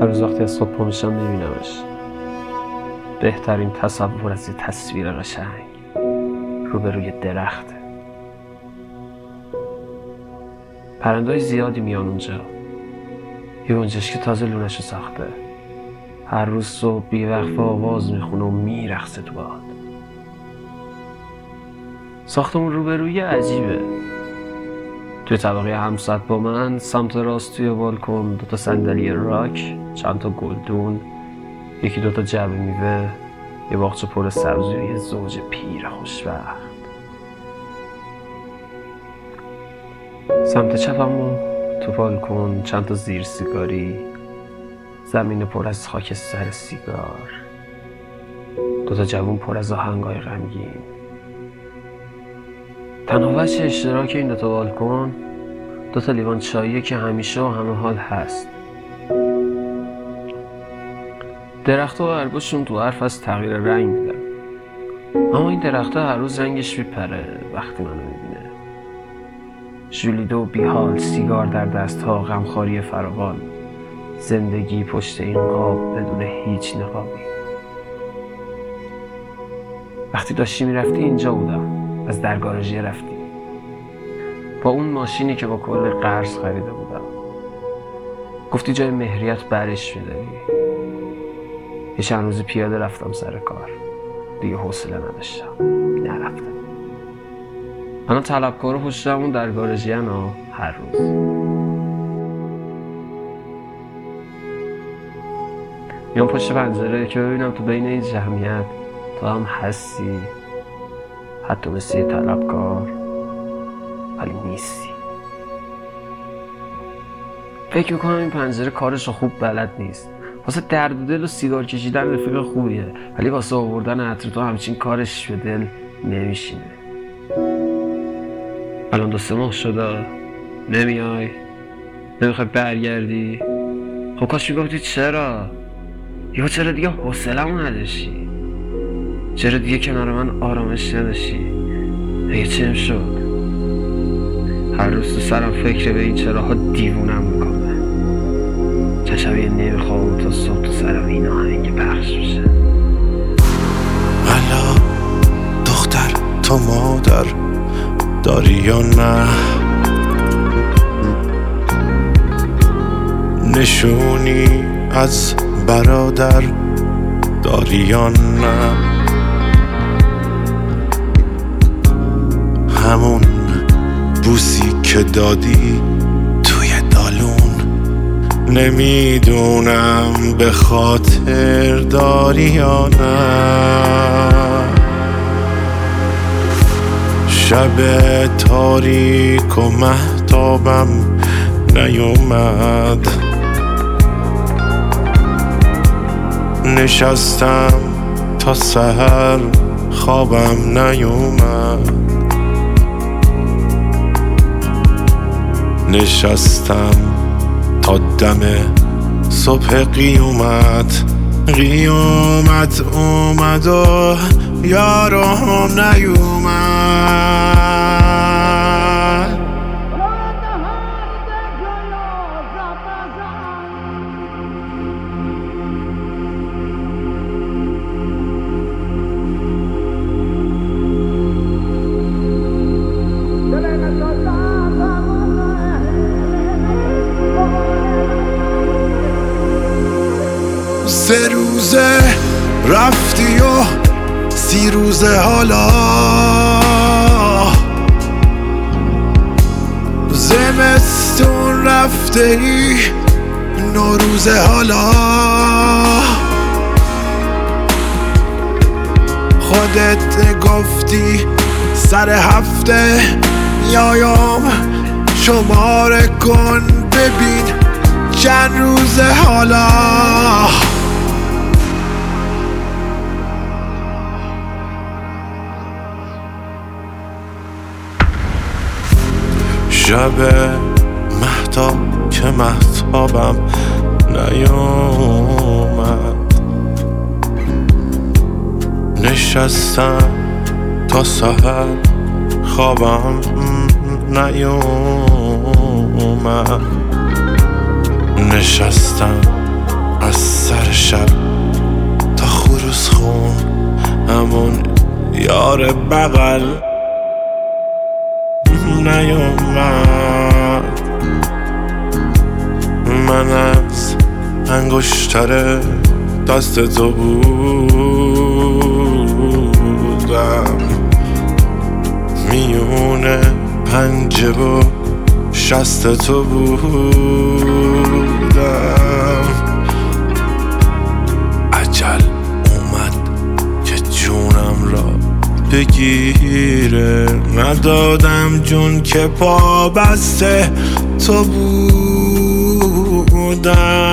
هر روز وقتی از صبح میشم میبینمش بهترین تصور از یه تصویر قشنگ روبروی درخته پرندهای زیادی میان اونجا. یه اونجاش که تازه لونش ساخته. هر روز صبح بیوقف آواز می‌خونه و میرخصه تو باد. ساختمون روبروی عجیبه. توی طبقه همسط با من سمت راست توی بالکن دوتا صندلی راک چند تا گلدون یکی دوتا جعبه میوه یه باغچه پر سبزی و یه زوج پیر خوشبخت. سمت چپمون تو بالکن چند تا زیر سیگاری زمین پر از خاک سر سیگار. دوتا جوون پر از آهنگای غمگین. تنها وجه اشتراک این دوتا بالکن دوتا لیوان چاییه که همیشه و همه حال هست. درخت و ارگوشون تو حرف از تغییر رنگ میدن. اما این درخت هر روز رنگش میپره وقتی منو می‌بینه. و بیحال سیگار در دست ها غمخواری فراوان. زندگی پشت این قاب بدون هیچ نقابی. وقتی داشتی می‌رفتی اینجا بودم. از درگارژی رفتی. با اون ماشینی که با کل قرض خریده بودم. گفتی جای مهریت برش میداری. یه چند روز پیاده رفتم سر کار. دیگه حوصله نداشتم. نرفتم. الان طلبکار پشت همون در ها هر روز. میام پشت پنجره که ببینم تو بین این جمعیت تو هم هستی. حتی مثل طلبکار. نیستی. فکر می‌کنم این پنجره کارش رو خوب بلد نیست. واسه درد دل و سیگار کشیدن رفیق خوبیه. ولی واسه آوردن عطر تو همچین کارش به دل نمیشینه. الان دو سه ماه شده. نمیای. نمی‌خوای برگردی. خب کاش می‌گفتی چرا؟ یا چرا دیگه حوصلمو نداشتی؟ چرا دیگه کنار من آرامش نداشتی؟ اگه چم شد؟ هر روز تو سرم فکر به این چراها دیوونم می‌کنه چه نمی‌خوام تا صبح تو سرم این آهنگ پخش بشه حالا دختر تو مادر داری یا نه؟ نشونی از برادر داری یا نه؟ همون بوسی که دادی توی دالون. نمی‌دونم به خاطر داری یا نه. شب تاریک و محتابم نیومد. نشستم تا سهر خوابم نیومد. نشستم تا دم صبح قیومت قیومت اومد و یارم نیومد. سه روزه رفتی و سی روزه حالا. زمستون رفته ای نوروزه حالا. خودت گفتی سر هفته میایم شماره کن ببین چند روزه حالا. شب محتاب که محتابم نیومد. نشستم تا سهر خوابم نیومد. نشستم از سر شب تا خروس خون همون یار بغل. نیومد من از انگشتر دست تو بودم. میونه پنجه و شست تو بودم بگیره. ندادم جون که پا بسته. تو بودم.